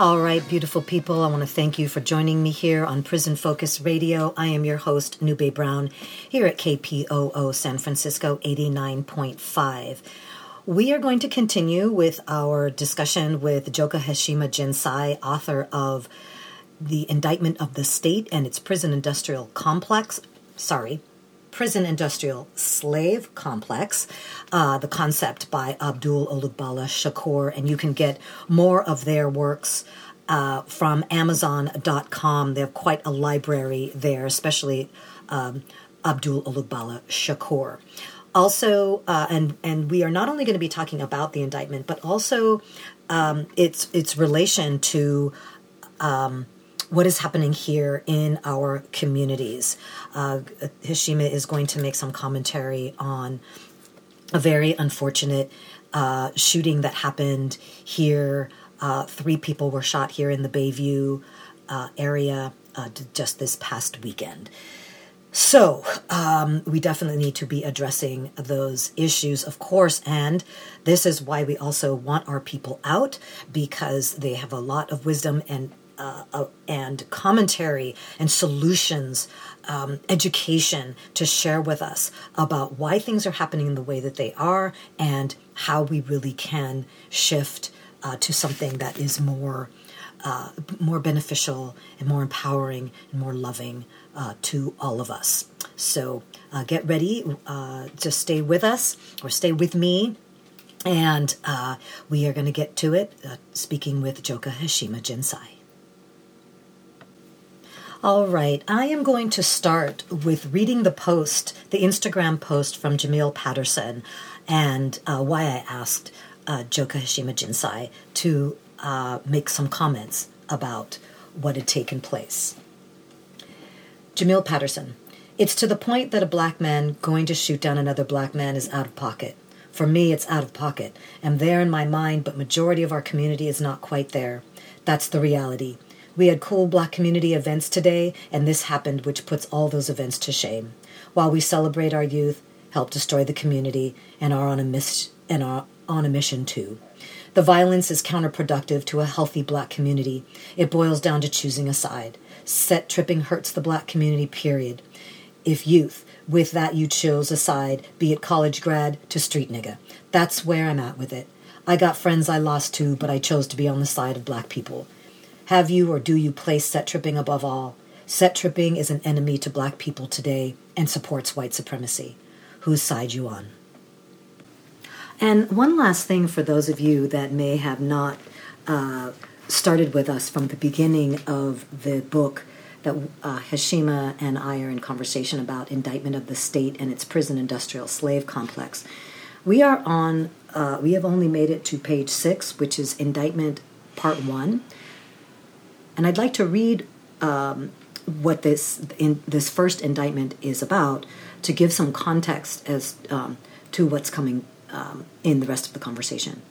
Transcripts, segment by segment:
All right, beautiful people, I want to thank you for joining me here on Prison Focus Radio. I am your host, Nube Brown, here at KPOO San Francisco 89.5. We are going to continue with our discussion with Joka Hashima Jinsai, author of The Indictment of the State and its Prison Industrial Complex. Sorry, Prison Industrial Slave Complex, uh, the concept by Abdul Olugbala Shakur, and you can get more of their works uh, from Amazon.com. They have quite a library there, especially um, Abdul Olugbala Shakur. Also, uh, and and we are not only going to be talking about the indictment, but also um, its its relation to um, what is happening here in our communities. Uh, Hashima is going to make some commentary on a very unfortunate uh, shooting that happened here. Uh, three people were shot here in the Bayview uh, area uh, just this past weekend. So, um, we definitely need to be addressing those issues, of course, and this is why we also want our people out because they have a lot of wisdom and uh, uh, and commentary and solutions, um, education to share with us about why things are happening in the way that they are and how we really can shift uh, to something that is more uh, more beneficial and more empowering and more loving uh, to all of us. So uh, get ready, just stay with us or stay with me. And uh, we are going to get to it, uh, speaking with Joka Hashima Jinsai. All right, I am going to start with reading the post, the Instagram post from Jamil Patterson, and why I asked Joka Hashima Jinsai to uh, make some comments about what had taken place. Jamil Patterson. It's to the point that a black man going to shoot down another black man is out of pocket. For me, it's out of pocket. I'm there in my mind, but majority of our community is not quite there. That's the reality. We had cool black community events today, and this happened, which puts all those events to shame. While we celebrate our youth, help destroy the community, and are on a miss and are on a mission too. The violence is counterproductive to a healthy black community. It boils down to choosing a side. Set tripping hurts the black community, period. If youth, with that you chose a side, be it college grad to street nigga. That's where I'm at with it. I got friends I lost to, but I chose to be on the side of black people. Have you or do you place set tripping above all? Set tripping is an enemy to black people today and supports white supremacy. Whose side you on? And one last thing for those of you that may have not uh, started with us from the beginning of the book that uh, Hashima and I are in conversation about indictment of the state and its prison industrial slave complex. We are on, uh, we have only made it to page six, which is indictment part one. And I'd like to read um, what this in this first indictment is about to give some context as um, to what's coming um, in the rest of the conversation.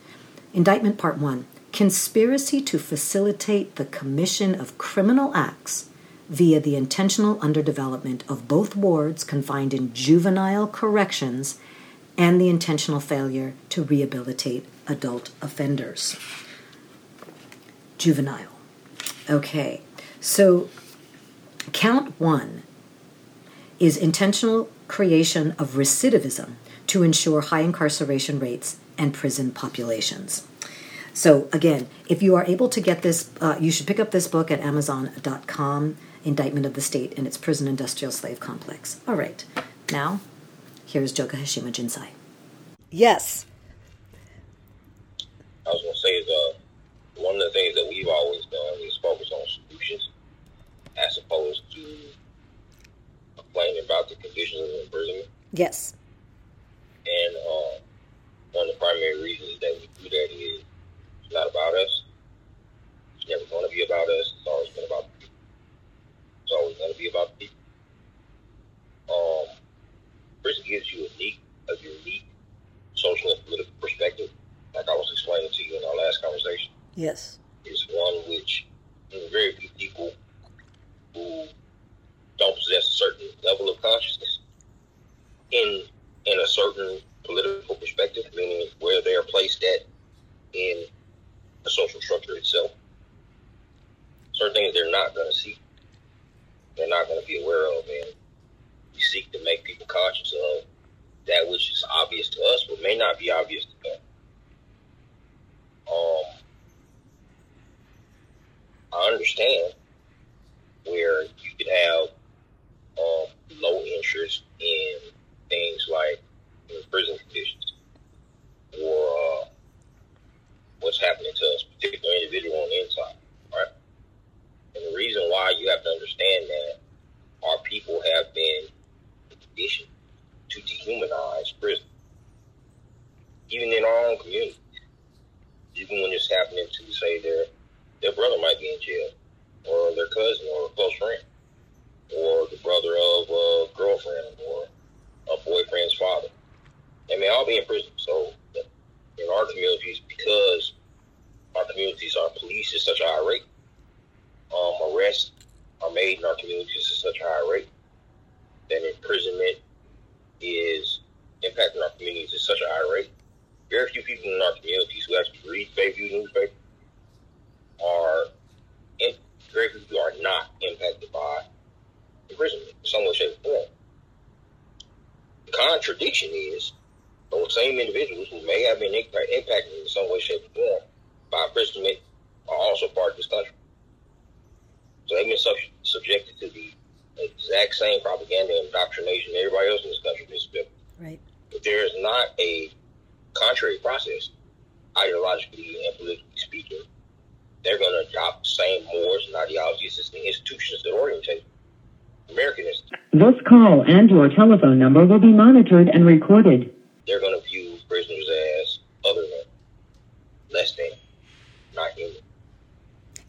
Indictment Part 1 Conspiracy to facilitate the commission of criminal acts via the intentional underdevelopment of both wards confined in juvenile corrections and the intentional failure to rehabilitate adult offenders. Juvenile. Okay, so count one is intentional creation of recidivism to ensure high incarceration rates and prison populations. So, again, if you are able to get this, uh, you should pick up this book at Amazon.com Indictment of the State and its Prison Industrial Slave Complex. All right, now here's Joka Hashima Jinsai. Yes. I was going to say is uh, one of the things that we've always done is focus on solutions as opposed to complaining about the conditions of imprisonment. Yes. And uh, one of the primary reasons that we do that is it's not about us. It's never going to be about us. It's always been about people. It's always going to be about people. Um, prison gives you a unique, a unique social and political perspective, like I was explaining to you in our last conversation. Yes. It's one which very few people who don't possess a certain level of consciousness in in a certain political perspective, meaning where they are placed at in the social structure itself. Certain things they're not going to see, they're not going to be aware of, and we seek to make people conscious of that which is obvious to us, but may not be obvious to them. Um, I understand where you could have um, low interest in things like you know, prison conditions or uh, what's happening to a particular individual on the inside, right? And the reason why you have to understand that our people have been conditioned to dehumanize prison, even in our own community. Even when it's happening to, say, their their brother might be in jail, or their cousin, or a close friend, or the brother of a girlfriend, or a boyfriend's father. They may all be in prison. So in our communities, because our communities, our police is such a high rate, um, arrests are made in our communities at such a high rate that contradiction is those same individuals who may have been impacted in some way, shape, or form by imprisonment are also part of this country. So they've been sub- subjected to the exact same propaganda and indoctrination everybody else in this country has been. Right. If there is not a contrary process, ideologically and politically speaking, they're going to adopt the same mores and ideologies as the institutions that orientate Americanism. This call and your telephone number will be monitored and recorded. They're going to view prisoners as other than, less than, not human.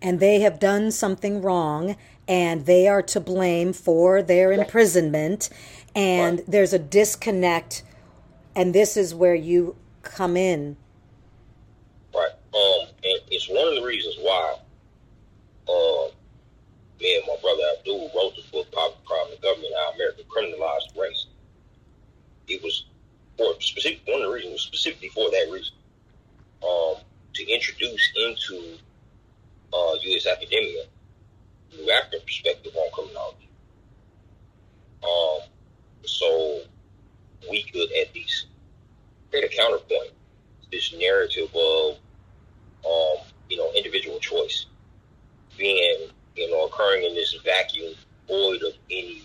And they have done something wrong and they are to blame for their imprisonment. And Right. there's a disconnect. And this is where you come in. Right. Um, and it's one of the reasons why uh, me and my brother Abdul wrote the book Poverty, Crime, and Government, How America Criminalized Race. It was for specific one of the reasons specifically for that reason. Um, to introduce into uh, U.S. academia new African perspective on criminology. Um, so we could at least create a counterpoint to this narrative of um, you know, individual choice being, you know, occurring in this vacuum void of any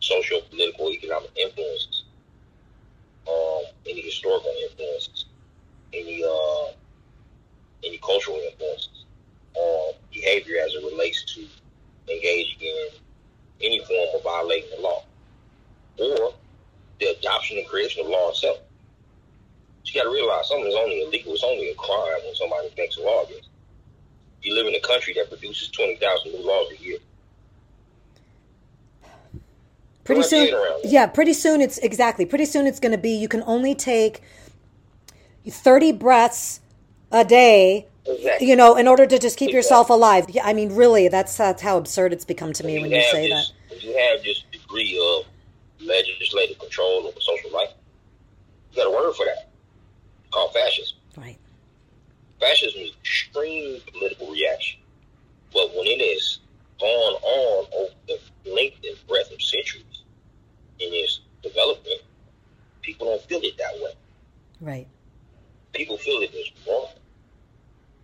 social, political, economic influences, um, any historical influences, any uh, any cultural influences on behavior as it relates to engaging in any form of violating the law, or the adoption and creation of law itself. You got to realize something is only illegal. It's only a crime when somebody makes a law against. You live in a country that produces twenty thousand new laws a year. Pretty your soon, around yeah, pretty soon it's exactly. Pretty soon it's going to be you can only take 30 breaths a day, Exactly. you know, in order to just keep Exactly. yourself alive. Yeah, I mean, really, that's, that's how absurd it's become to me when you have say that. this, When you have this degree of legislative control over social life, you got a word for that called fascism. Right. Fascism is extreme political reaction, but when it is gone on over the length and breadth of centuries in its development, people don't feel it that way. Right. people feel it is wrong.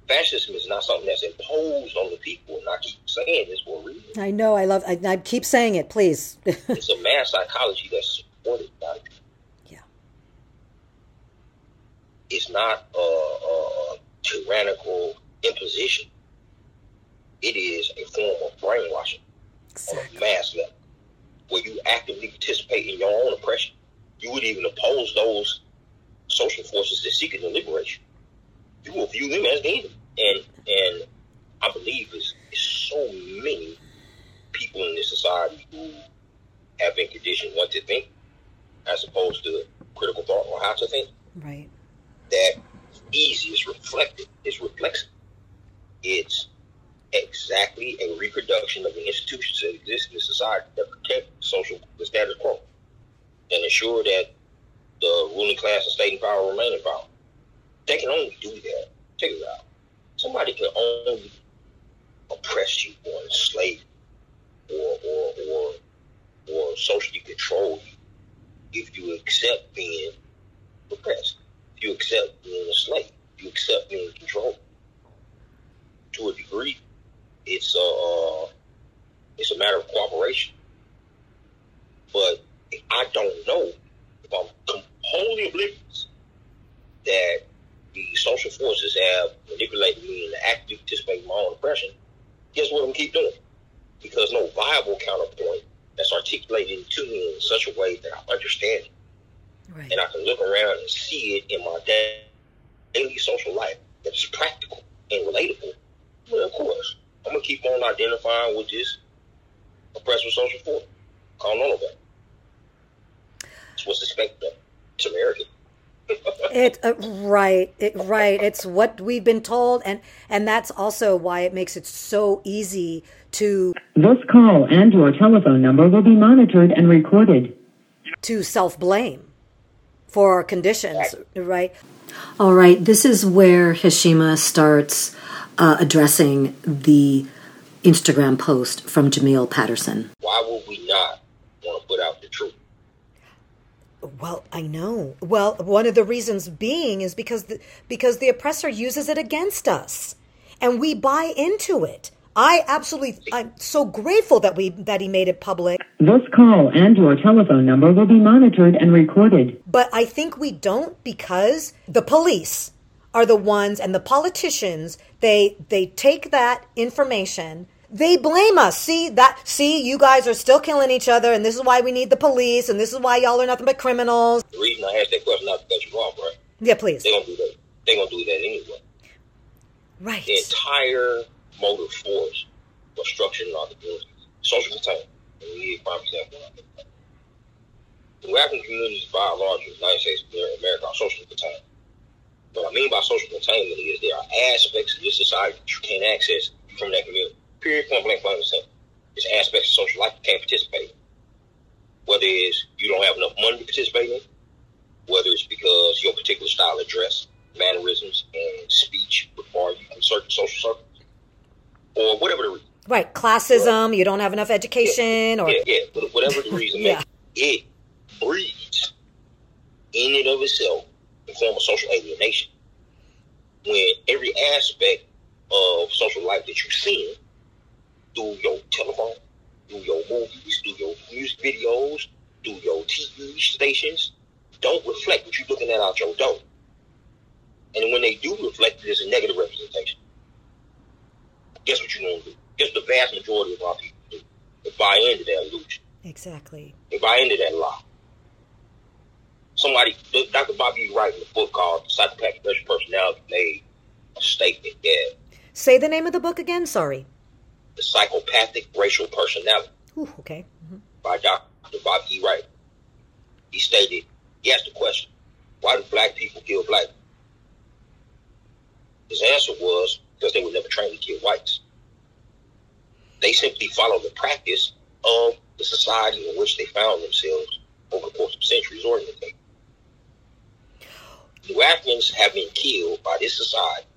Fascism is not something that's imposed on the people, and I keep saying this for a reason. I know. I love. I, I keep saying it. Please. It's a mass psychology that's supported by the people. yeah. It's not a, a tyrannical imposition. It is a form of brainwashing on Exactly. a mass level, where you actively participate in your own oppression. You would even oppose those social forces that seek the liberation. You will view them as the enemy. And and I believe it's, it's so many people in this society who have been conditioned what to think as opposed to critical thought or how to think Right. that easy is reflected, is reflexive. It's exactly a reproduction of the institutions that exist in society that protect social the status quo and ensure that the ruling class and state in power remain in power. They can only do that. Check it out. Somebody can only oppress you or enslave you or or or or socially control you if you accept being oppressed if you accept being a slave. You accept being controlled. To a degree, it's a uh, it's a matter of cooperation. But I don't know if I'm com- wholly oblivious that the social forces have manipulated me and actively participate in my own oppression. Guess what I'm keep doing? Because no viable counterpoint that's articulated to me in such a way that I understand it Right. and I can look around and see it in my da- daily social life that's practical and relatable, well, of course, I'm gonna keep on identifying with this oppressive social force. Call none of that. It's what's expected of. It's American. It uh, right, it right. It's what we've been told, and and that's also why it makes it so easy to This call and your telephone number will be monitored and recorded. to self blame for our conditions, right? All right, this is where Hishima starts uh, addressing the Instagram post from Jameel Patterson. Why would we not want to put out the truth? Well, I know. Well, one of the reasons being is because the, because the oppressor uses it against us, and we buy into it. I absolutely, I'm so grateful that we that he made it public. This call and your telephone number will be monitored and recorded. But I think we don't because the police are the ones and the politicians they they take that information they blame us see that see you guys are still killing each other and this is why we need the police and this is why y'all are nothing but criminals The reason I asked that question not to cut you off, right? yeah please They're gonna do that. They're gonna do that anyway. right The entire motive force for structuring our communities, social containment. And we need example. of. The African communities, by and large, in the United States of America, are socially contained. What I mean by social containment is there are aspects of your society that you can't access from that community. Period, point blank, and simple. There's aspects of social life you can't participate in. Whether it's you don't have enough money to participate in, whether it's because your particular style of dress, mannerisms, and speech require you from certain social circles, or whatever the reason. right classism you don't have enough education or Yeah, yeah, whatever the reason Yeah. may it breeds in and of itself a form of social alienation. When every aspect of social life that you've seen through your telephone, through your movies, through your music videos, through your TV stations, don't reflect what you're looking at out your door. And when they do reflect, it is a negative representation. Guess what you're going to do? Guess the vast majority of our people do? They buy into that illusion. exactly They buy into that lie. Somebody, Dr. Bobby Wright in a book called Psychopathic Racial Personality made a statement that say the name of the book again sorry the psychopathic racial personality Ooh, okay mm-hmm. by Dr. Bobby E. Wright. He stated, he asked the question, why do black people kill black? people? His answer was because they were never trained to kill whites. They simply follow the practice of the society in which they found themselves over the course of centuries oriented. New Africans have been killed by this society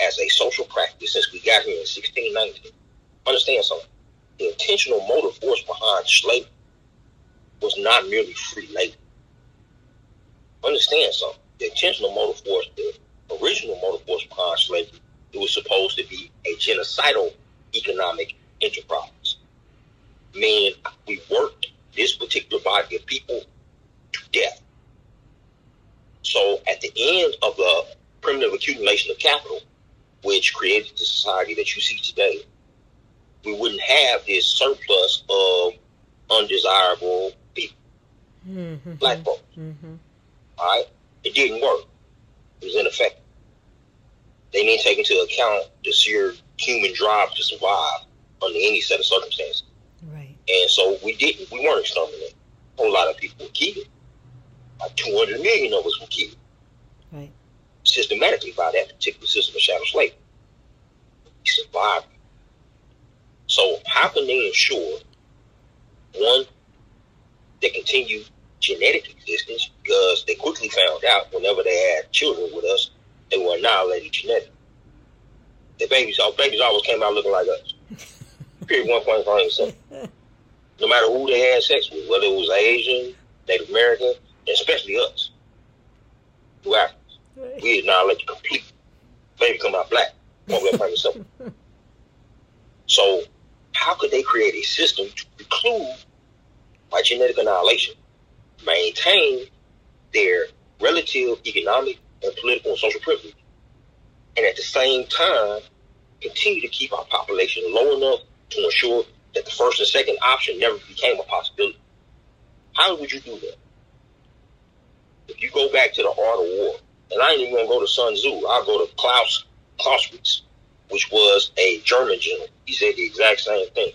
as a social practice since we got here in 1690? Understand something. The intentional motive force behind slavery was not merely free labor. Understand something. The intentional motive force, the original motive force behind slavery, it was supposed to be a genocidal economic enterprise. Meaning we worked this particular body of people to death. So at the end of the primitive accumulation of capital, which created the society that you see today, we wouldn't have this surplus of undesirable people, mm-hmm. black folks. Mm-hmm. All right, it didn't work. It was ineffective. They didn't take into account the sheer human drive to survive under any set of circumstances, right and so we didn't. We weren't exterminated. A whole lot of people were killed. Like 200 million of us were killed right systematically by that particular system of shadow slavery. We survived. So how can they ensure one they continue genetic existence because they quickly found out whenever they had children with us, they were annihilated genetically. The babies, our babies always came out looking like us. Period. One point five percent. No matter who they had sex with, whether it was Asian, Native American, especially us, who Africans we acknowledge complete baby come out black. One way of finding something. So how could they create a system to preclude by genetic annihilation, maintain their relative economic and political and social privilege, and at the same time continue to keep our population low enough to ensure that the first and second option never became a possibility? How would you do that? If you go back to the art of war, and I ain't even gonna go to Sun Tzu. I'll go to Klaus Clausewitz, which was a German general. He said the exact same thing.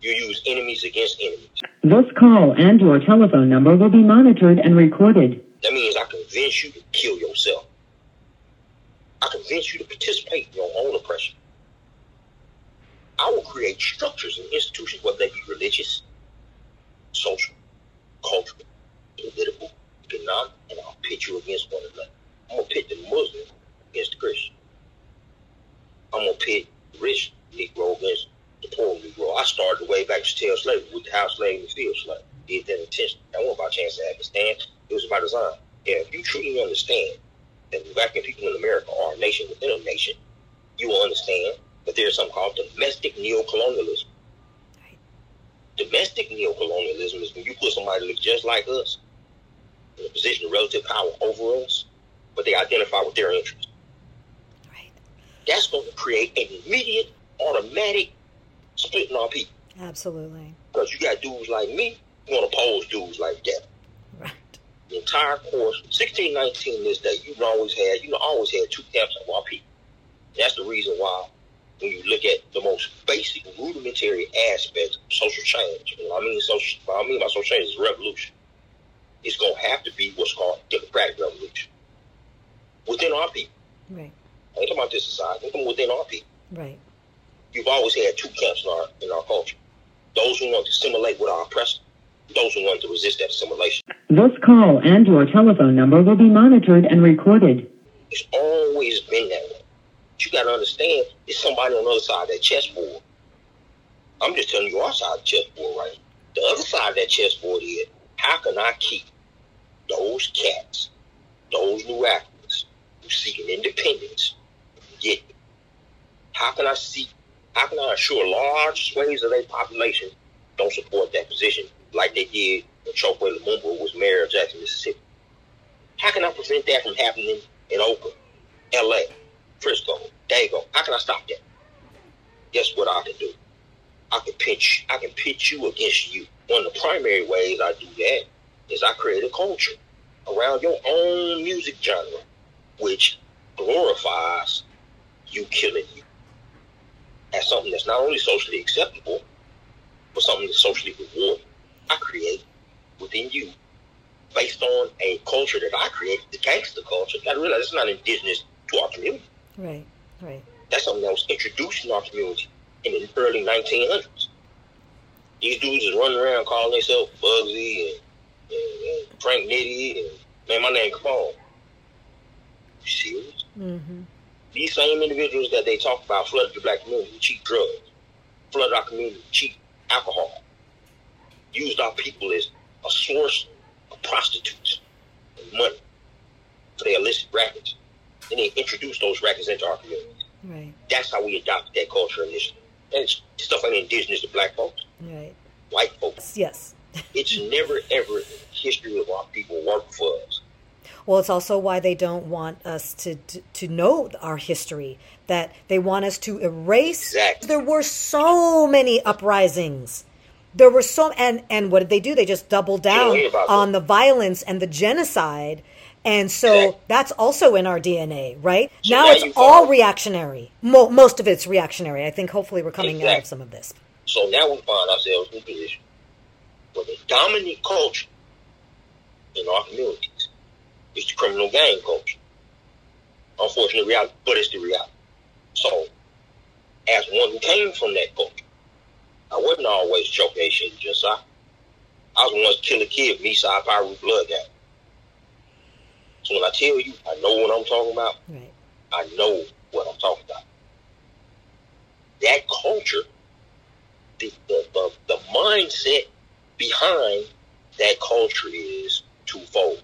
You use enemies against enemies. This call and your telephone number will be monitored and recorded. That means I convince you to kill yourself. I convince you to participate in your own oppression. I will create structures and institutions, whether they be religious, social, cultural, political, economic, and I'll pit you against one another. I'm gonna pit the Muslim against the Christian. I'm gonna pit rich Negro against the poor Negro. I started the way back to tell slavery with the house slave and the field slave. did that intentionally. That wasn't by chance to understand. It was by design. Yeah, if you truly understand that the African people in America are a nation within a nation, you will understand that there's something called domestic neocolonialism. Domestic neocolonialism is when you put somebody that looks just like us in a position of relative power over us, but they identify with their interests. Right. That's going to create an immediate, automatic split in our people. Absolutely. Because you got dudes like me who want to oppose dudes like that. Right. The entire course, 1619 this day, you've always had, you know, always had two camps of our people. That's the reason why when you look at the most basic, rudimentary aspects of social change, and I mean social, what I mean by social change is revolution. It's going to have to be what's called democratic revolution within our people. Right. I ain't talking about this society. I'm talking within our people. Right. You've always had two camps in our in our culture: those who want to assimilate with our oppressor, those who want to resist that assimilation. This call and your telephone number will be monitored and recorded. It's always been that way. But you got to understand, it's somebody on the other side of that chessboard. I'm just telling you our side of the chessboard, right? The other side of that chessboard is how can I keep those cats, those new Africans who seeking independence, getting it? How can I see? How can I assure large swathes of their population don't support that position like they did when Chokwe Lumumba was mayor of Jackson, Mississippi? How can I prevent that from happening in Oakland, L.A., Frisco, Dago? How can I stop that? Guess what I can do? I can pitch. I can pitch you against you. One of the primary ways I do that is I create a culture around your own music genre, which glorifies you killing you as something that's not only socially acceptable, but something that's socially rewarding. I create within you based on a culture that I created, the gangster culture. Gotta realize it's not indigenous to our community. Right. Right. That's something that was introduced in our community in the early 1900s. These dudes is running around calling themselves Bugsy and Frank Nitti and man, my name Capone. You serious? Mm-hmm. These same individuals that they talk about flooded the black community cheap drugs, flooded our community cheap alcohol, used our people as a source of prostitutes and money for their illicit rackets. And they introduced those rackets into our community. Right. That's how we adopted that culture initially. And it's stuff ain't indigenous to black folks, Right. white folks. Yes. It's never ever in the history of our people worked for us. Well, it's also why they don't want us to, to, to know our history, that they want us to erase. Exactly. There were so many uprisings. There were so, and, and what did they do? They just doubled down on that. the violence and the genocide. And so Exactly. that's also in our DNA, right? So now now it's all reactionary. Mo- most of it's reactionary. I think hopefully we're coming out of some of this. So now we find ourselves in a position where the dominant culture in our communities is the criminal gang culture. Unfortunate reality, but it's the reality. So, as one who came from that culture, I wasn't always shit just I. I was once kill a kid, me side Piru blood gang. So when I tell you, I know what I'm talking about. Right. I know what I'm talking about. That culture, the, the, the, the mindset behind that culture is twofold.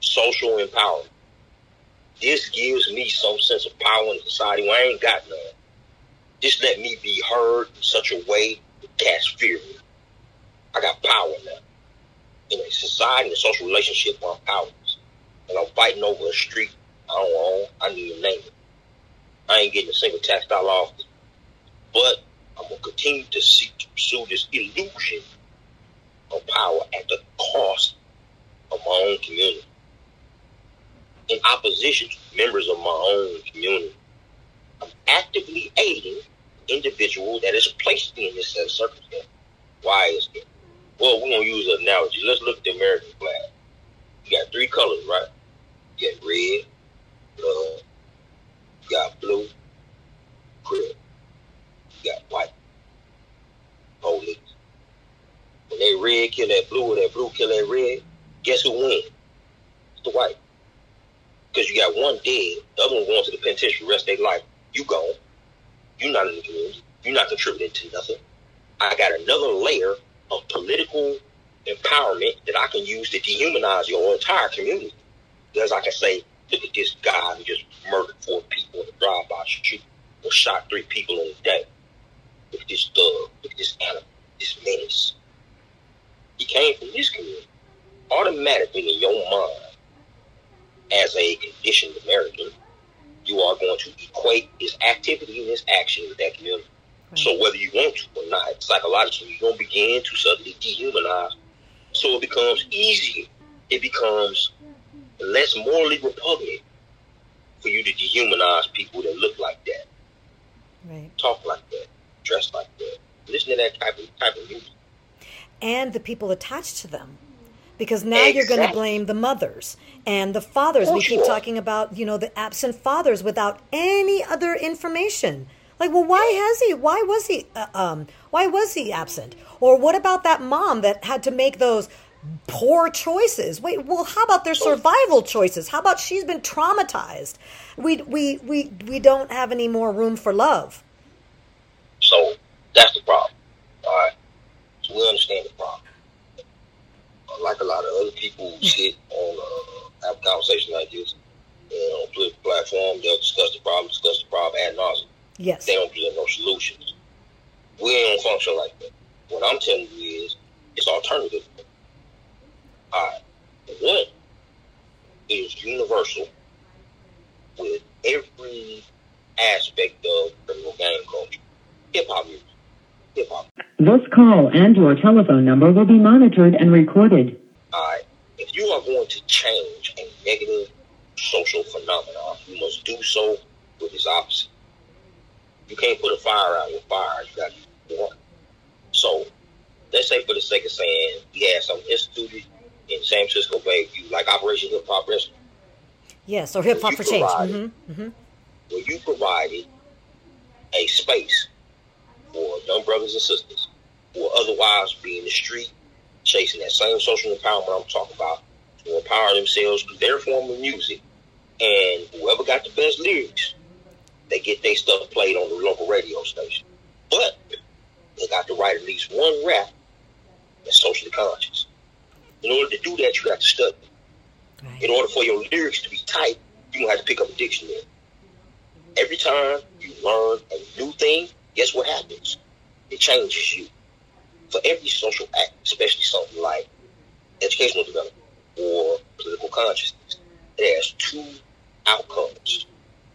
Social empowerment. This gives me some sense of power in society where I ain't got none. Just let me be heard in such a way that cats fear. I got power now. In a society and a social relationship I'm powerless. And I'm fighting over a street I don't own. I need a name. I ain't getting a single tax dollar off. But I'm gonna continue to seek to pursue this illusion of power at the cost of my own community. In opposition to members of my own community, I'm actively aiding individual that is placed in this circumstance. Why is it? Well, we're gonna use an analogy. Let's look at the American flag. You got three colors, right? You got red, blood, you got blue, you got white. Police. When they red kill that blue or that blue kill that red, guess who wins? The white. Because you got one dead, the other one going to the penitentiary rest their life. You gone. You're not in the community. You're not contributing to nothing. I got another layer of political empowerment that I can use to dehumanize your entire community. Because I can say, look at this guy who just murdered four people in a drive-by shooting or shot three people in a day. Look at this thug. Look at this animal. This menace. He came from this community. Automatically in your mind, as a conditioned American, you are going to equate his activity and his action with that community. So whether you want to or not, psychologically, you're going to begin to suddenly dehumanize. So it becomes easier. It becomes less morally repugnant for you to dehumanize people that look like that, Right. talk like that, dress like that, listen to that type of type of music. And the people attached to them. Because now you're going to blame the mothers and the fathers. Of We keep talking about, you know, the absent fathers without any other information. Like, well, why has he? Why was he? Uh, um, why was he absent? Or what about that mom that had to make those poor choices? Wait, well, how about their survival choices? How about she's been traumatized? We we we we don't have any more room for love. So that's the problem. All right. We understand the problem. Like a lot of other people who sit on uh, have conversations like this, and on political platform, they'll discuss the problem, discuss the problem ad nauseum. Yes. They don't present no solutions. We don't function like that. What I'm telling you is, it's alternative. All right. One is universal with every aspect of criminal gang culture. Hip hop music. Hip hop. This call and your telephone number will be monitored and recorded. All right. If you are going to change a negative social phenomenon, you must do so with its opposite. You can't put a fire out with fire. You got to use one. So, let's say for the sake of saying we had some instituted in San Francisco Bay View, like Operation Hip Hop Rescue, Yes, or hip hop for change. provide- hmm where you provided a space for young brothers and sisters who will otherwise be in the street chasing that same social empowerment I'm talking about to empower themselves through their form of music. And whoever got the best lyrics, they get their stuff played on the local radio station. But they got to write at least one rap that's socially conscious. In order to do that, you got to study. In order for your lyrics to be tight, you gonna have to pick up a dictionary. Every time you learn a new thing, guess what happens? It changes you. For every social act, especially something like educational development or political consciousness, it has two outcomes.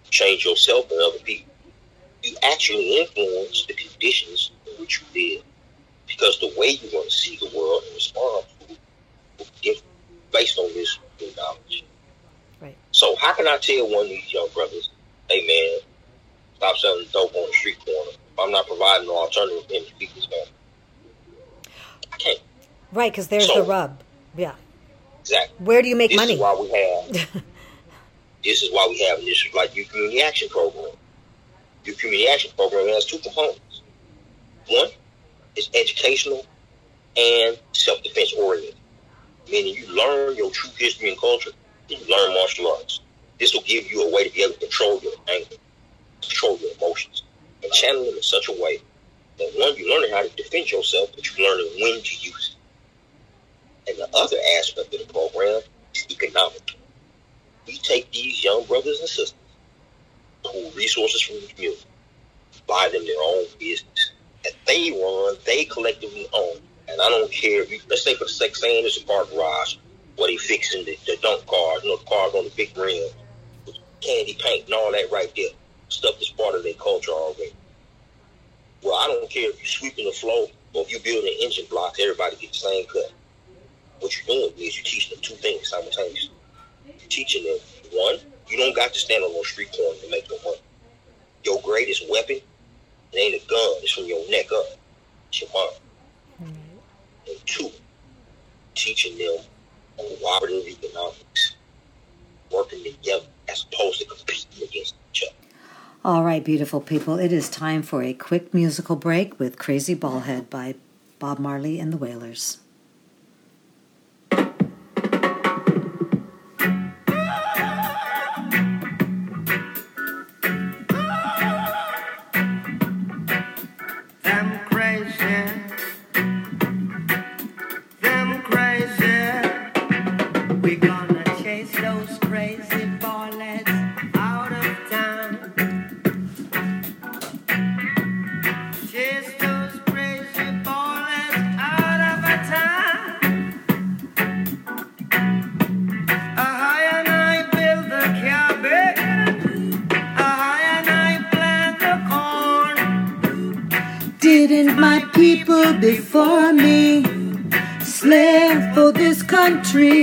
Change yourself and other people. You actually influence the conditions in which you live. Because the way you want to see the world and respond to it will be different based on this new knowledge. Right. So how can I tell one of these young brothers, hey man, stop selling dope on the street corner if I'm not providing an alternative in to feed this family? I can't. Right, because there's So- the rub. Yeah. Exactly. Where do you make this money? is why we have this is why we have initiatives like Community Action Program. Youth Community Action Program has two components. One is educational and self defense oriented. Meaning you learn your true history and culture and you learn martial arts. This will give you a way to be able to control your anger, control your emotions, and channel them in such a way that one, you're learning how to defend yourself, but you're learning when to use it. And the other aspect of the program is economic. We take these young brothers and sisters pull resources from the community, buy them their own business that they run, they collectively own. And I don't care if you, let's say for the sake of saying it's a car garage where they fixing the, the dump cars, you know, the cars on the big rim, candy paint and all that right there. Stuff that's part of their culture already. Well, I don't care if you're sweeping the floor or if you're building engine blocks, everybody gets the same cut. What you're doing is you're teaching them two things simultaneously. You're teaching them, one, you don't got to stand on no street corner to make your money. Your greatest weapon, it ain't a gun, it's from your neck up. It's your mind. And two, teaching them cooperative economics, working together as opposed to competing against each other. All right, beautiful people. It is time for a quick musical break with Crazy Ballhead by Bob Marley and the Wailers. Country.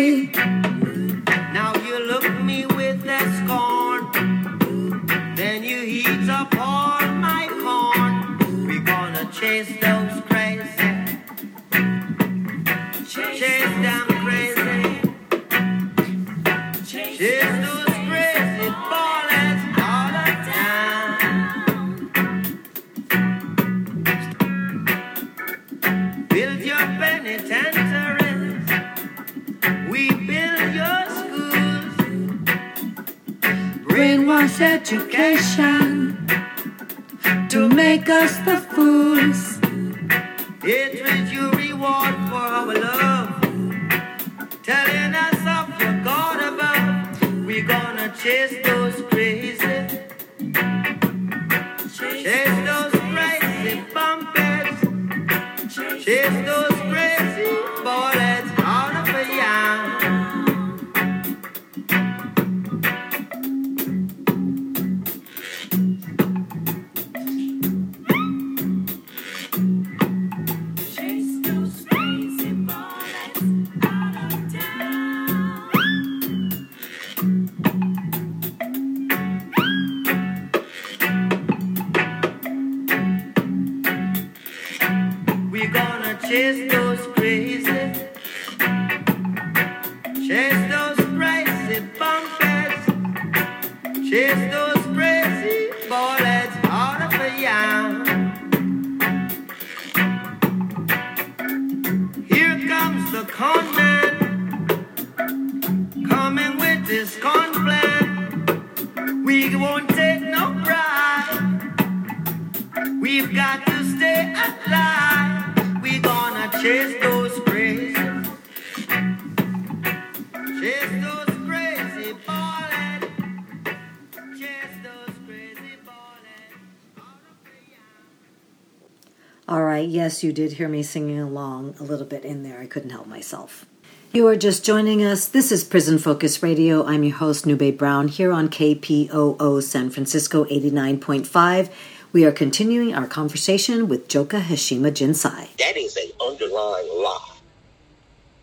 You did hear me singing along a little bit in there. I couldn't help myself. You are just joining us. This is Prison Focus Radio. I'm your host, Nube Brown, here on KPOO San Francisco 89.5. We are continuing our conversation with Joka Heshima Jinsai. That is an underlying lie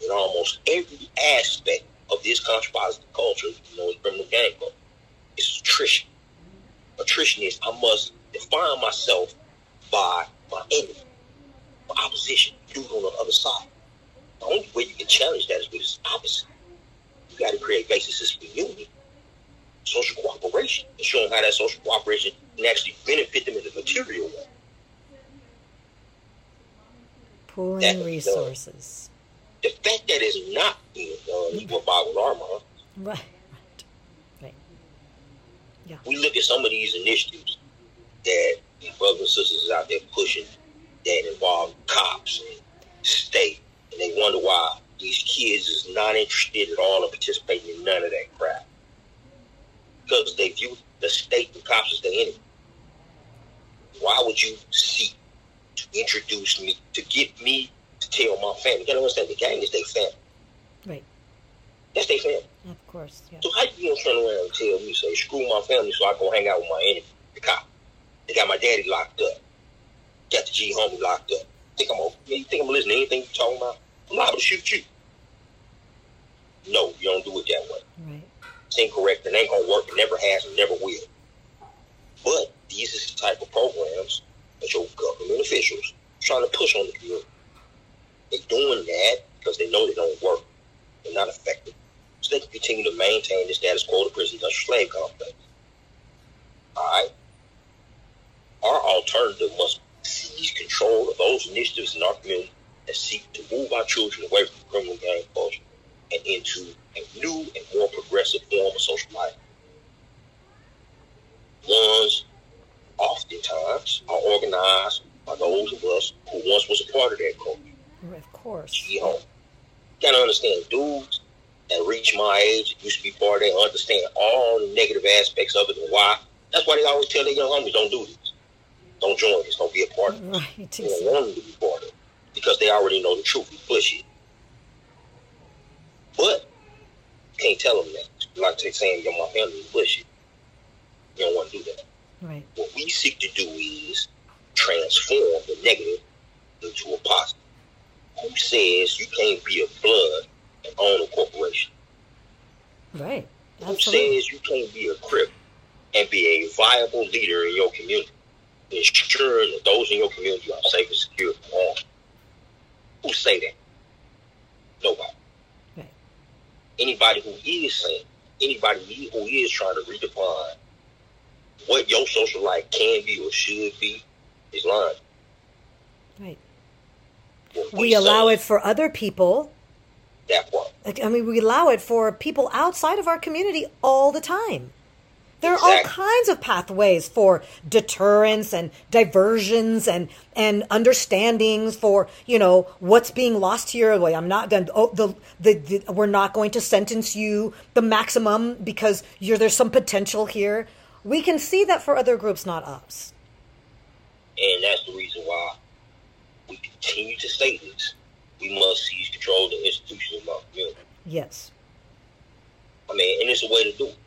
in almost every aspect of this conscious positive culture, you know, criminal gang culture. It's attrition. Attrition is I must define myself by my enemy, my opposition, dude on the other side. The only way you can challenge that is with its opposite. You got to create basis for unity, social cooperation, and show them how that social cooperation can actually benefit them in the material way. Pooling That- uh, resources. The fact that it's not being done what boggles our mind. Right, right. Right. we look at some of these initiatives that brothers and sisters out there pushing that involve cops and state, and they wonder why these kids is not interested at all in participating in none of that crap. Because they view the state and cops as the enemy. Why would you seek to introduce me, to get me to tell my family? You gotta understand the gang is their family. Right. That's their family. Of course. Yeah. So how you gonna turn around and tell me, say, screw my family so I go hang out with my enemy, the cop? They got my daddy locked up. Got the G homie locked up. Think I'm gonna, you think I'm gonna listen to anything you're talking about? I'm liable to shoot you. No, you don't do it that way. Right. It's incorrect. It ain't gonna work. It never has and never will. But these is the type of programs that your government officials trying to push on the community. They're doing that because they know they don't work. They're not effective. So they can continue to maintain the status quo of the prison industrial slave complex. All right? Our alternative must seize control of those initiatives in our community that seek to move our children away from criminal gang culture and into a new and more progressive form of social life. Ones oftentimes are organized by those of us who once was a part of that culture. Of course. You know, Gotta understand, dudes that reach my age, used to be part of it, understand all the negative aspects of it and why. That's why they always tell their young homies, don't do this. Don't join this. Don't be a part of it. Right. They don't want them to be part of it because they already know the truth. It's bullshit. But you can't tell them that. Like they saying, yo, my family is bullshit. You don't want to do that. Right. What we seek to do is transform the negative into a positive. Who says you can't be a blood and own a corporation? Right. Absolutely. Who says you can't be a crip and be a viable leader in your community, ensuring that those in your community are safe and secure from harm? Who say that? Nobody. Right. Anybody who is saying, anybody who is trying to redefine what your social life can be or should be is lying. Right. What We allow it for other people. That part. I mean, we allow it for people outside of our community all the time. There are all kinds of pathways for deterrence and diversions and and understandings for you know what's being lost here. Like I'm not going. Oh, the, the the we're not going to sentence you the maximum because you're there's some potential here. We can see that for other groups, not us. And that's the reason why we continue to say this. We must seize control of the institutions of our community. Yes. I mean, and it's a way to do it.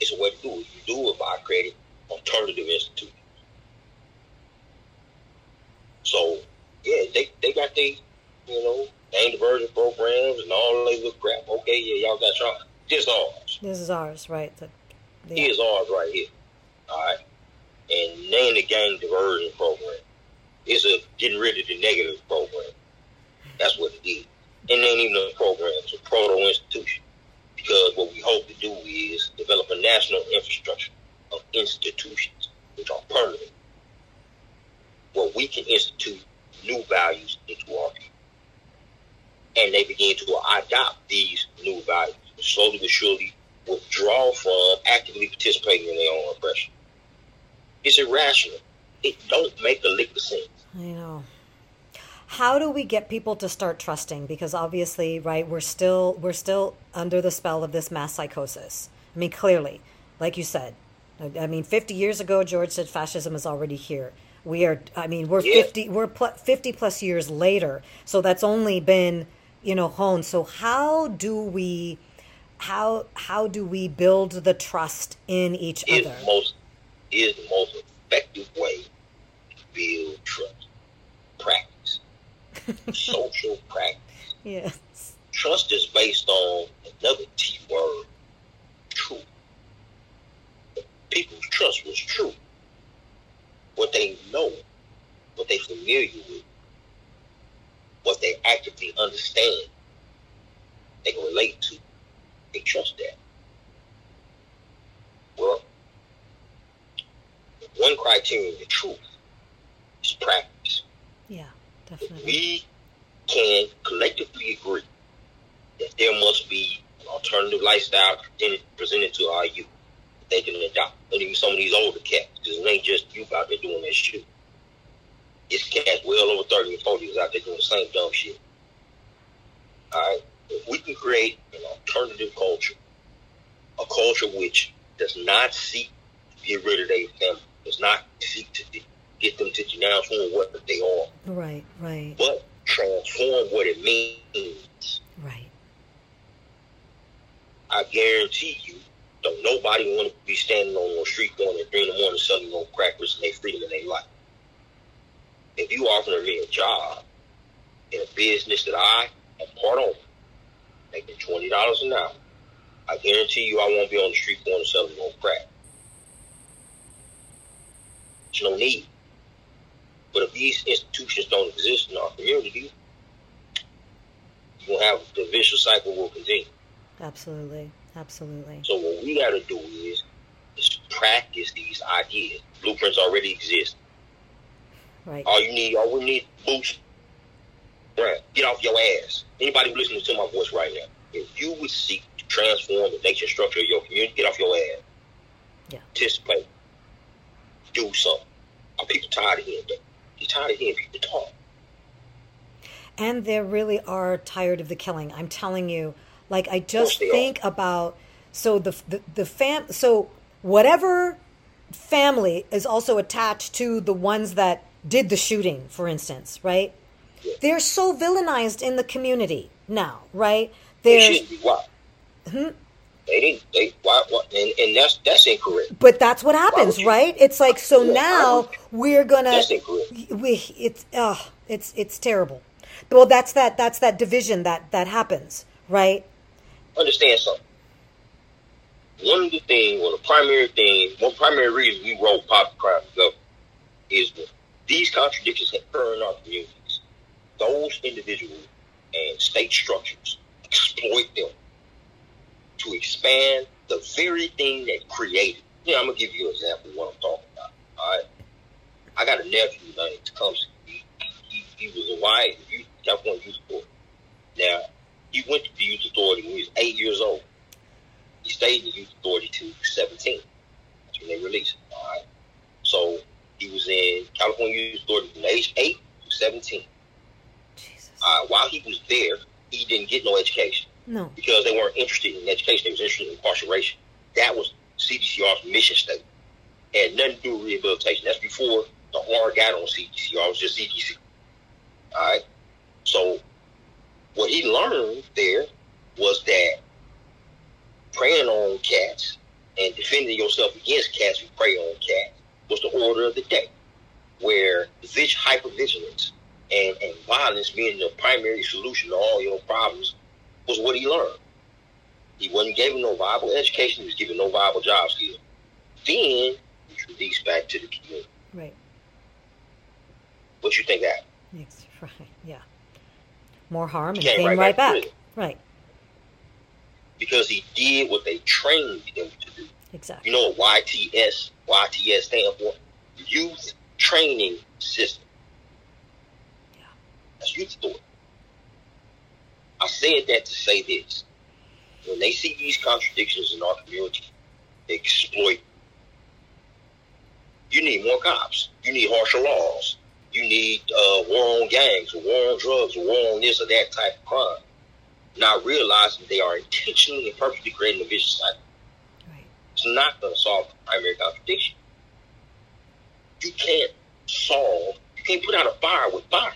It's a way to do it. You do it by creating alternative institutions. So, yeah, they, they got their, you know, name diversion programs and all that little crap. Okay, yeah, y'all got y'all. This ours. This is ours, right? The, the- Here's ours right here. All right. And name the gang diversion program. It's a getting rid of the negative program. That's what it is. And ain't even a program, it's a proto institution. Because what we hope to do is develop a national infrastructure of institutions which are permanent. Where we can institute new values into our people. And they begin to adopt these new values, slowly but surely withdraw from actively participating in their own oppression. It's irrational. It don't make a lick of sense. I know. How do we get people to start trusting? Because obviously, right, we're still we're still under the spell of this mass psychosis. I mean, clearly, like you said, I mean, fifty years ago, George said fascism is already here. We are. I mean, we're Yeah. fifty. We're pl- fifty plus years later. So that's only been, you know, honed. So how do we, how how do we build the trust in each Is other? the most is the most effective way to build trust. Practice. Social practice. Yes. Trust is based on another T word, truth. People's trust was true. What they know, what they familiar with, what they actively understand, they can relate to. They trust that. Well, one criterion of truth is practice. Definitely. we can collectively agree that there must be an alternative lifestyle presented, to our youth they can adopt. And even some of these older cats, because it ain't just youth out there doing that shit. It's cats well over 30 and 40 is out there doing the same dumb shit. Alright? If we can create an alternative culture, a culture which does not seek to get rid of their family, does not seek to get them to denounce what they are, Right. Right. but transform what it means. Right. I guarantee you, don't nobody want to be standing on the street corner at three in the morning selling no crackers and their freedom in their life. If you offering me a job in a business that I am part of, making twenty dollars an hour, I guarantee you I won't be on the street going corner selling no crack. There's no need. But if these institutions don't exist in our community, you will have the vicious cycle will continue. Absolutely. Absolutely. So what we got to do is is practice these ideas. Blueprints already exist. Right. All you need, all we need, boost. Right. Get off your ass. Anybody listening to my voice right now, if you would seek to transform the nation structure of your community, get off your ass. Yeah. Participate. Do something. Are people tired of hearing that? They're tired of hearing people talk. and they really are tired of the killing. I'm telling you, like I just they are. think about so the the, the fam so whatever family is also attached to the ones that did the shooting, for instance, right? They're so villainized in the community now, right? They There's shouldn't be. Why? Hmm? They didn't. They why? why and, and that's that's incorrect. but that's what happens, you- right? It's like so Yeah, now we're gonna That's incorrect. we it's uh It's it's terrible. Well, that's that that's that division that that happens, right? understand something. One of the things, or the primary thing, one primary reason we wrote Pop Crime Go is that these contradictions occur in our communities. Those individuals and state structures exploit them to expand the very thing that created. Yeah, I'm gonna give you an example of what I'm talking about. All right, I got a nephew named Tecumseh. He, he, he was a white youth, California Youth Authority. Now, he went to the Youth Authority when he was eight years old. He stayed in the Youth Authority to 17. That's when they released him. All right. So he was in California Youth Authority from age eight to 17. Jesus. Uh, while he was there, he didn't get no education No. because they weren't interested in education. They was interested in incarceration. That was CDCR's mission statement. Had nothing to do with rehabilitation. That's before the R got on CDCR. It was just CDC. All right. So what he learned there was that preying on cats and defending yourself against cats who prey on cats was the order of the day, where vig- hypervigilance and, and violence being the primary solution to all your problems was what he learned. He wasn't given no viable education. He was given no viable job skill. Then he released back to the community. Right. What you think that? Yes, Right. Yeah. More harm and Came right right, back back. Right. Because he did what they trained him to do. Exactly. You know what YTS, YTS stand for? Youth Training System. Yeah. That's youth authority. I said that to say this. When they see these contradictions in our community, they exploit. You need more cops. You need harsher laws. You need uh, war on gangs, or war on drugs, or war on this or that type of crime. Not realizing they are intentionally and purposely creating a vicious cycle. Right. It's not going to solve the primary contradiction. You can't solve, you can't put out a fire with fire.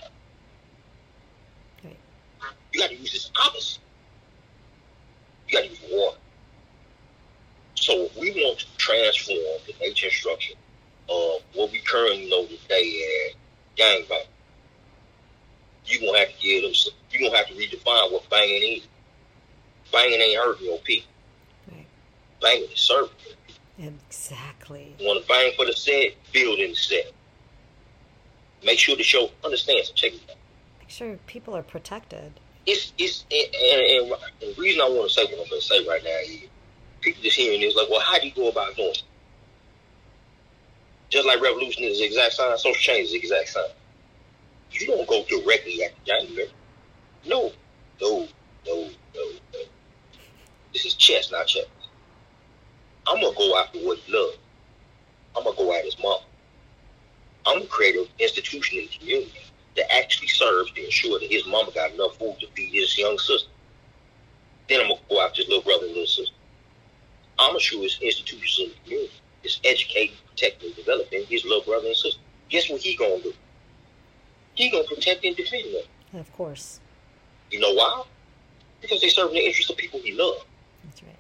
You got to use its opposite. You got to use water. So if we want to transform the nature and structure of what we currently know today as gangbang, you're going to have to give them, some, you're going to have to redefine what banging is. Banging ain't hurting your people. Right. Banging is serving. Exactly. You want to bang for the set, build in the set. Make sure the show understands and check it out. Make sure people are protected. It's it's and, and, and the reason I want to say what I'm going to say right now is people just hearing this like, well, how do you go about doing it? Just like revolution is the exact sign, social change is the exact sign. You don't go directly after January. No, no, no, no, no. This is chess, not chess. I'm gonna go after what he loves. I'm gonna go at his mom. I'm gonna create an institution in the community that actually serves to ensure that his mama got enough food to feed his young sister. Then I'm gonna go after his little brother and little sister. I'm show his institutions in the community is educating, protecting, and developing his little brother and sister. Guess what he gonna do? He gonna protect and defend them. Of course. You know why? Because they serve the interests of people he loves. That's right.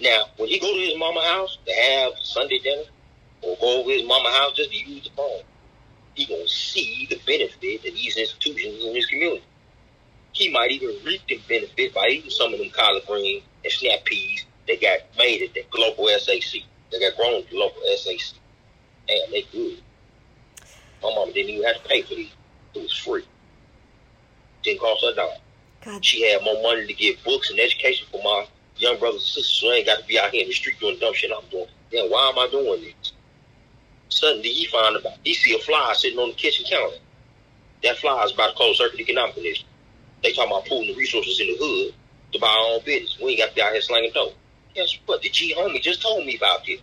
Now, when he go to his mama house to have Sunday dinner, or go over his mama house just to use the phone, he gonna see the benefit of these institutions in his community. He might even reap the benefit by eating some of them collard greens and snap peas that got made at the local SAC. They got grown at the local SAC. Damn, they good. My mama didn't even have to pay for these. It was free. Didn't cost her a dollar. God, She had more money to get books and education for my young brothers and sisters, so I ain't got to be out here in the street doing dumb shit I'm doing. Then why am I doing this? Suddenly he find about he see a fly sitting on the kitchen counter. That fly is about to close circuit economic initiative. They talking about pooling the resources in the hood to buy our own business. We ain't got to be out here slanging dope. Guess what? The G homie just told me about this.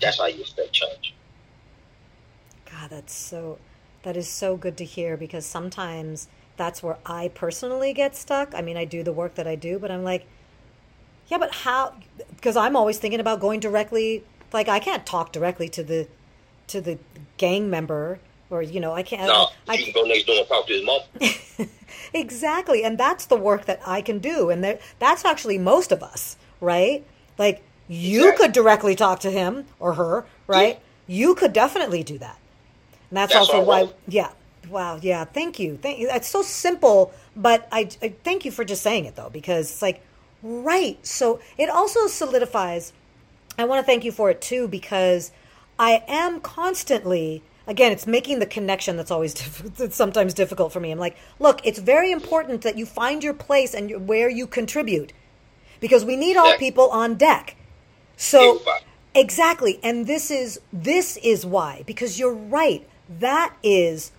That's how you affect change. God, that's so that is so good to hear because sometimes that's where I personally get stuck. I mean, I do the work that I do, but I'm like, yeah, but how? Because I'm always thinking about going directly. Like, I can't talk directly to the to the gang member, or you know, I can't. No, I, you can go next door and talk to his mom. exactly, and that's the work that I can do, and that, that's actually most of us, right? Like, you Exactly. could directly talk to him or her, right? You could definitely do that. And that's, That's also why, yeah. Wow, yeah. Thank you. Thank you. It's so simple, but I, I thank you for just saying it though, because it's like, right. So it also solidifies. I want to thank you for it too, because I am constantly, again, it's making the connection that's always diff- that's sometimes difficult for me. I'm like, look, it's very important that you find your place and where you contribute, because we need all people on deck. So exactly, and this is this is why because you're right. That is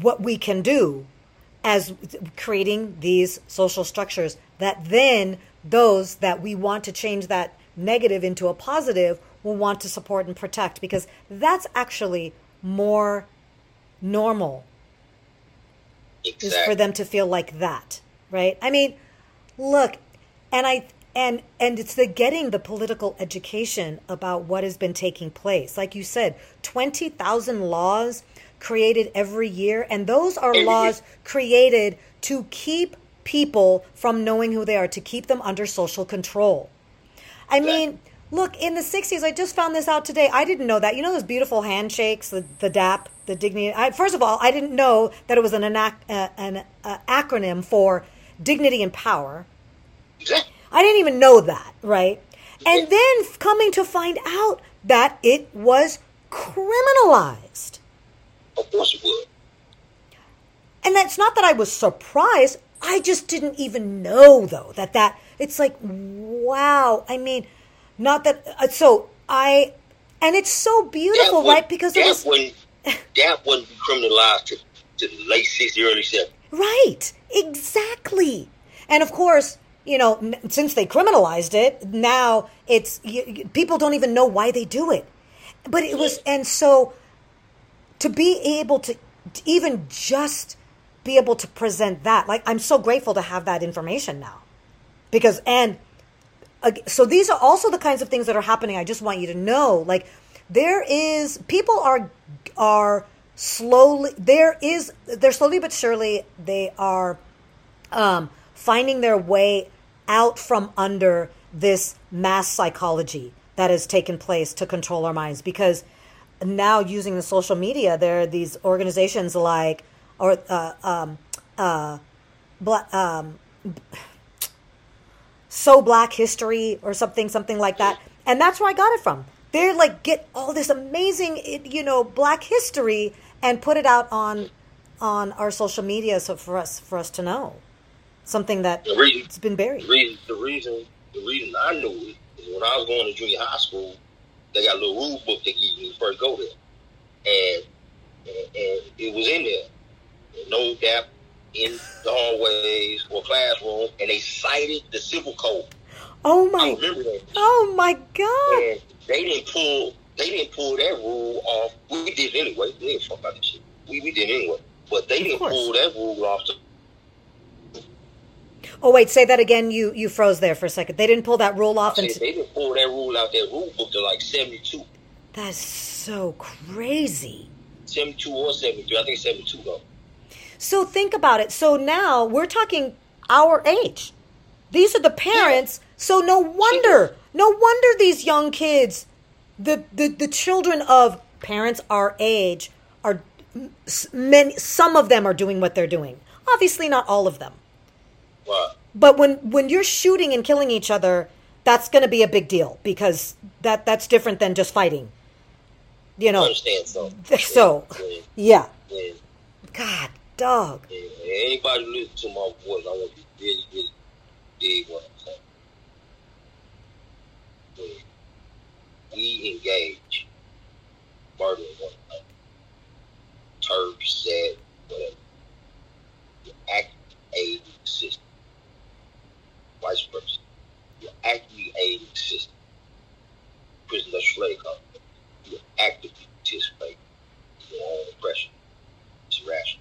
what we can do as creating these social structures that then those that we want to change that negative into a positive will want to support and protect because that's actually more normal. Is for them to feel like that right? I mean look and i and and it's the getting the political education about what has been taking place. Like you said 20,000 laws created every year and those are laws created to keep people from knowing who they are to keep them under social control I mean, look, in the 60s, I just found this out today. I didn't know that. You know those beautiful handshakes, the, the DAP, the dignity. I, first of all, I didn't know that it was an, anac- uh, an uh, acronym for dignity and power. Exactly. I didn't even know that, right? And then coming to find out that it was criminalized. Of course it would. And that's not that I was surprised. I just didn't even know though that that it's like wow. I mean, not that uh, so I and it's so beautiful, right? Because it that was wouldn't that wouldn't be criminalized to, to the late '60s, early '70s. right, exactly. And of course, you know, since they criminalized it, now it's y y- people don't even know why they do it. But it was, and so to be able to even just be able to present that, like I'm so grateful to have that information now, because and so these are also the kinds of things that are happening. I just want you to know, like there is people are are slowly there is they're slowly but surely they are um, finding their way out from under this mass psychology that has taken place to control our minds because now using the social media there are these organizations like or uh, um, uh, um, so black history or something something like that. And that's where i got it from. They're like get all this amazing you know black history and put it out on on our social media so for us for us to know something that reason, it's been buried. the reason, the reason, the reason I knew it is when I was going to junior high school, they got a little rule book they give you when you first go there, and and, and it was in there, no gap in the hallways or classroom, and they cited the civil code. oh my oh my god And they didn't pull they didn't pull that rule off. We did anyway. We didn't fuck about this shit. We, we did anyway. But they didn't course. pull that rule off. Oh wait say that again you you froze there for a second they didn't pull that rule off and they didn't pull that rule out that rule book to like 72. that's so crazy 72 or 73. I think 72 though. So think about it. So now we're talking our age. These are the parents. So no wonder, no wonder these young kids, the the, the children of parents our age are s- many some of them are doing what they're doing. Obviously not all of them. Right. But when when you're shooting and killing each other, that's going to be a big deal because that that's different than just fighting. You I know. understand so. So, When, yeah. God, dog. when anybody listen to my voice, I want you to really, really dig what I'm saying. We engage murdering one another, turf, set, whatever, you act aid the system. Vice versa. You're actively aiding the system. Prison of slave company. You actively participate in your own oppression. It's irrational.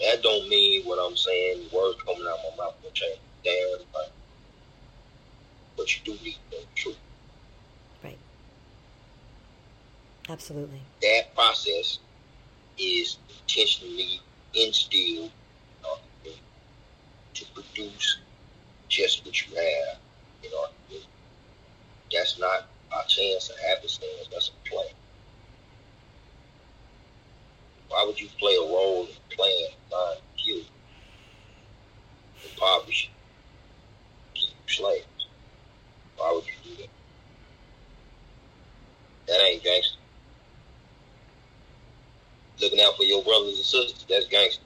That don't mean what I'm saying, words coming out of my mouth will change. Damn right. But you do need to know the truth. Right. Absolutely. that process is intentionally instilled uh, to produce just what you have in our community. That's not a chance of happenstance, that's a plan. Why would you play a role in playing you? The poverty keep slaves. Why would you do that? That ain't gangster. Looking out for your brothers and sisters, that's gangster.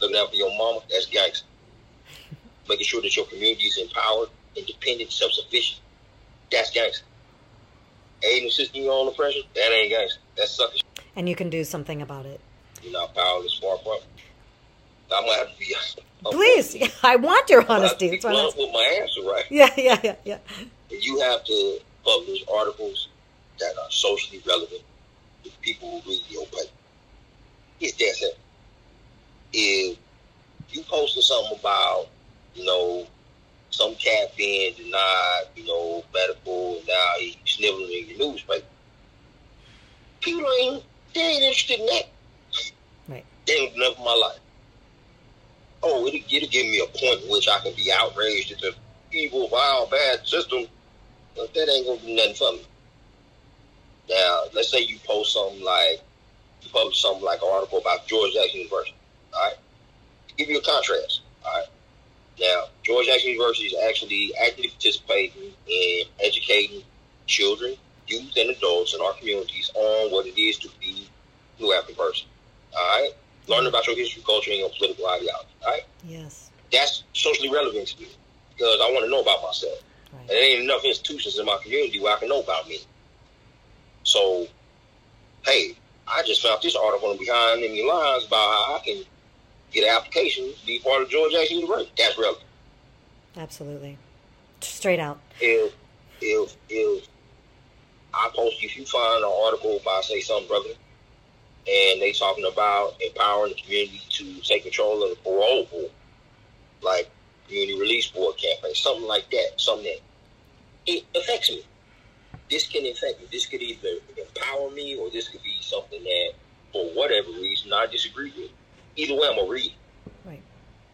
Looking out for your mama, that's gangster. Making sure that your community is empowered, independent, self sufficient, that's gangster. Aiding and assisting your own oppression, that ain't gangster. That's sucker shit. And you can do something about it. You're not powerless, far from. I'm gonna have to be. Please, I want your I'm gonna have to honesty. That's what I'm with my answer, right? Yeah, yeah, yeah, yeah. you have to publish articles that are socially relevant to people who read your paper. It's that simple. If you posted something about, you know, some cat being denied, you know, medical, and now he's sniveling in your newspaper, people ain't, they ain't interested in that. Right. They ain't enough of my life. Oh, it'll, it'll give me a point in which I can be outraged at the evil, vile, bad system but that ain't gonna do nothing for me. Now, let's say you post something like, you publish something like an article about George Jackson University, all right? Give you a contrast, all right? Now, George Jackson University is actually actively participating in educating children, youth, and adults in our communities on what it is to be a New African person, all right? Learn about your history, culture, and your political ideology, all right? Yes. That's socially relevant to me because I want to know about myself. And there ain't enough institutions in my community where I can know about me. So, hey, I just found this article behind enemy lines about how I can get an application to be part of George Jackson University. That's relevant. Absolutely. Straight out. If if if I post, if you find an article by say some brother, and they talking about empowering the community to take control of the parole board, like community release board campaign, something like that, something that it affects me. This can affect me. This could either empower me or this could be something that, for whatever reason, I disagree with. Either way, I'm gonna read it. Right.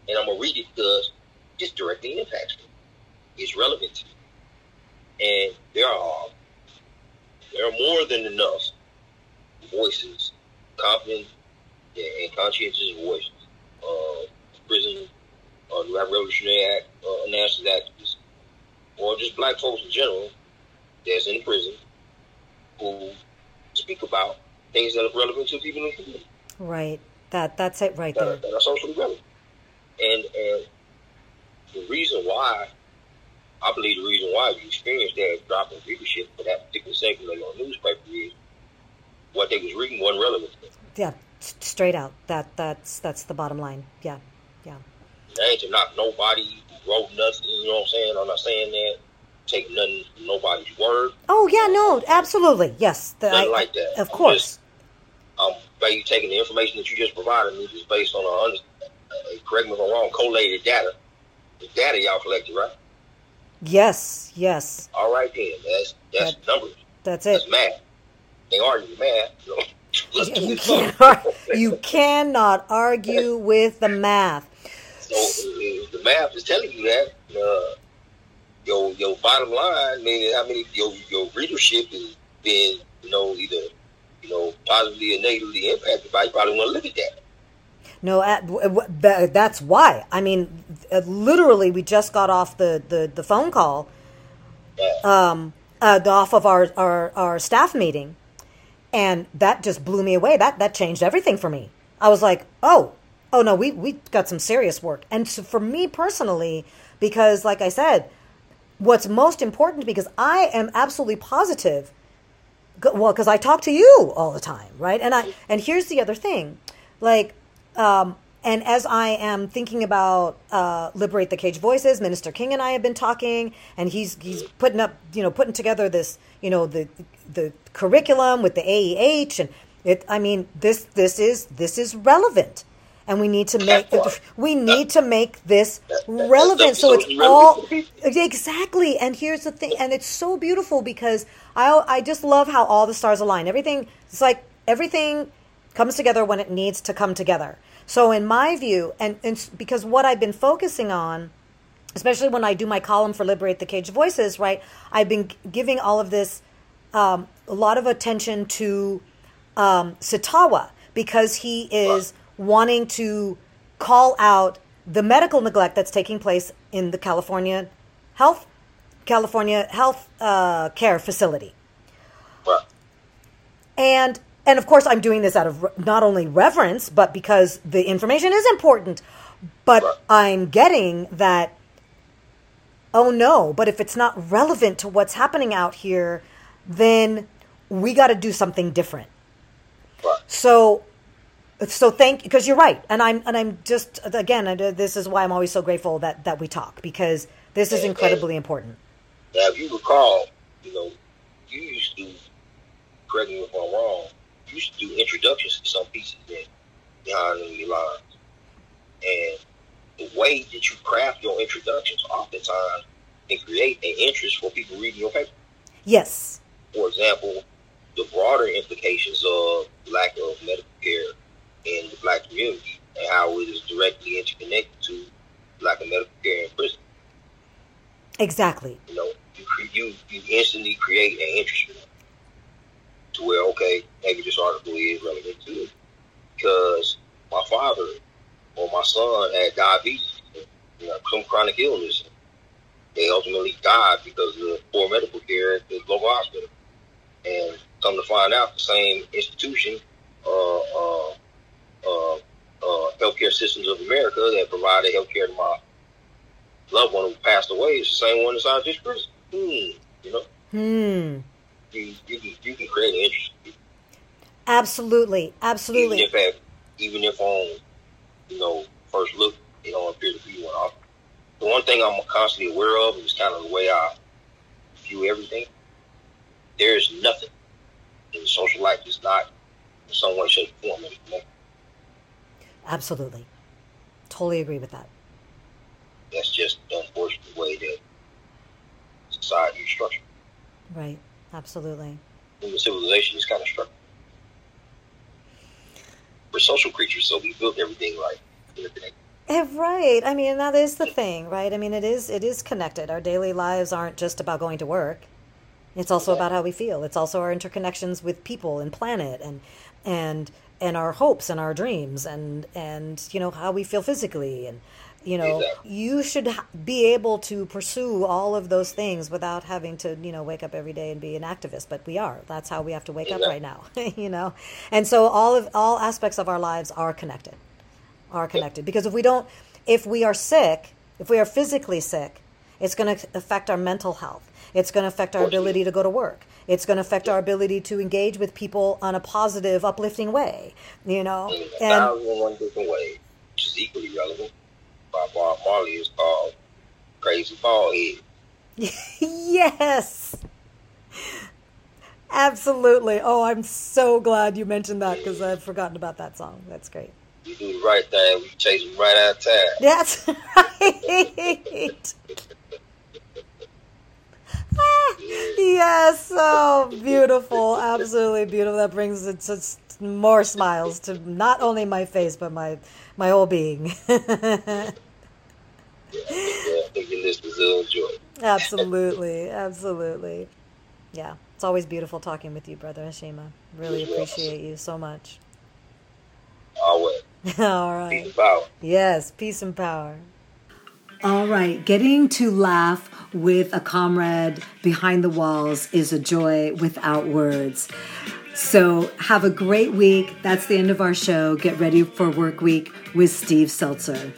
And I'm gonna read it because this directly impacts me. It's relevant to me. And there are there are more than enough voices, confident and conscientious voices, uh, prison, uh, Revolutionary Act, uh, national activists, or just black folks in general that's in prison who speak about things that are relevant to people in the community Right. That that's it right that are, there. that are socially relevant. And and the reason why I believe the reason why you experienced that drop in readership for that particular segment of your newspaper is what they was reading wasn't relevant to them. Yeah. Straight out. That that's that's the bottom line. Yeah. Yeah. That ain't to knock nobody who wrote nothing, you know what I'm saying? I'm not saying that. Take nothing from nobody's word. Oh yeah. No. Absolutely. Yes. The- Nothing I- like that. Of I'm course. I'm taking the information that you just provided me just based on a, under- correct me if I'm wrong, collated data. The data y'all collected, right? Yes. Yes. All right then. That's that's That- numbers. That's it. That's math. They argue math. You, know, let's do You can't. ar- You cannot argue with the math. So if the math is telling you that, uh, your your bottom line, meaning how many your your readership is being, you know, either you know positively or negatively impacted by, you probably want to look at that. No, th- that's why. I mean, uh, literally, we just got off the, the, the phone call, um, uh, off of our, our, our staff meeting, and that just blew me away. That that changed everything for me. I was like, oh, oh no, we we got some serious work. And so for me personally, because like I said, what's most important because I am absolutely positive well because i talk to you all the time right and i and here's the other thing like um and as i am thinking about uh liberate the cage voices minister king and i have been talking and he's he's putting up you know putting together this you know the the curriculum with the aeh and it i mean this this is this is relevant and we need to make we need to make this relevant so it's all relevant to people. Exactly. And here's the thing, and it's so beautiful because I I just love how all the stars align. Everything it's like everything comes together when it needs to come together. So in my view, and, and because what I've been focusing on, especially when I do my column for Liberate the Cage Voices, right? I've been giving all of this um, a lot of attention to um, Sitawa because he is wanting to call out the medical neglect that's taking place in the California health California health uh, care facility. And and of course I'm doing this out of re- not only reverence but because the information is important. But I'm getting that oh no, but if it's not relevant to what's happening out here then we got to do something different. So so thank because you're right. And i'm and i'm just again I- uh, this is why i'm always so grateful that that we talk because this is And- incredibly important. Now, if you recall, you know, you used to, correct me if I'm wrong, you used to do introductions to some pieces in behind enemy lines. And the way that you craft your introductions oftentimes can create an interest for people reading your paper. yes For example, the broader implications of lack of medical care in the black community and how it is directly interconnected to lack of medical care in prison. exactly You know, you you you instantly create an interest for them to where okay, maybe this article is relevant to it because my father or my son had diabetes, you know, some chronic illness. They ultimately died because of poor medical care at the local hospital. And come to find out, the same institution, uh, uh, uh, uh, healthcare systems of America that provided healthcare to my loved one who passed away is the same one inside this prison. Hmm. You know, hmm you, you, can, you can create an interest. absolutely Even absolutely if, at, even if on, you know, first look, it don't appear to be one. I- The one thing I'm constantly aware of is kind of the way I view everything. There is nothing in social life that's not in some way, shape, or form interconnected. absolutely totally agree with that That's just the unfortunate way that society is structured. right absolutely. Human civilization is kind of structured. We're social creatures, so we built everything like interconnected. Eh, right. I mean that is the thing right? I mean it is it is connected. Our daily lives aren't just about going to work. It's also about how we feel. It's also our interconnections with people and planet and and and our hopes and our dreams and and you know how we feel physically and you know Exactly. you should be able to pursue all of those things without having to you know wake up every day and be an activist but we are. That's how we have to wake up right now you know? And so all of all aspects of our lives are connected are connected. Because if we don't if we are sick if we are physically sick it's going to affect our mental health. It's going to affect our ability to go to work. It's going to affect our ability to engage with people on a positive uplifting way you know? And and one different ways, which is equally relevant. By Bob Marley is called Crazy Baldhead. yes. Absolutely. Oh i'm so glad you mentioned that because i've forgotten about that song. That's great. You do the right thing, we chase them right out of town. that's right. Ah, yes. Oh beautiful. Absolutely beautiful. That brings it just more smiles to not only my face but my my whole being Yeah, I think your listeners will enjoy it. absolutely absolutely yeah it's always beautiful talking with you brother Heshima really You're welcome. appreciate you so much Always. all Peace and power. Yes, peace and power. All right, getting to laugh with a comrade behind the walls is a joy without words. So, have a great week. That's the end of our show. Get ready for work week with Steve Zeltzer.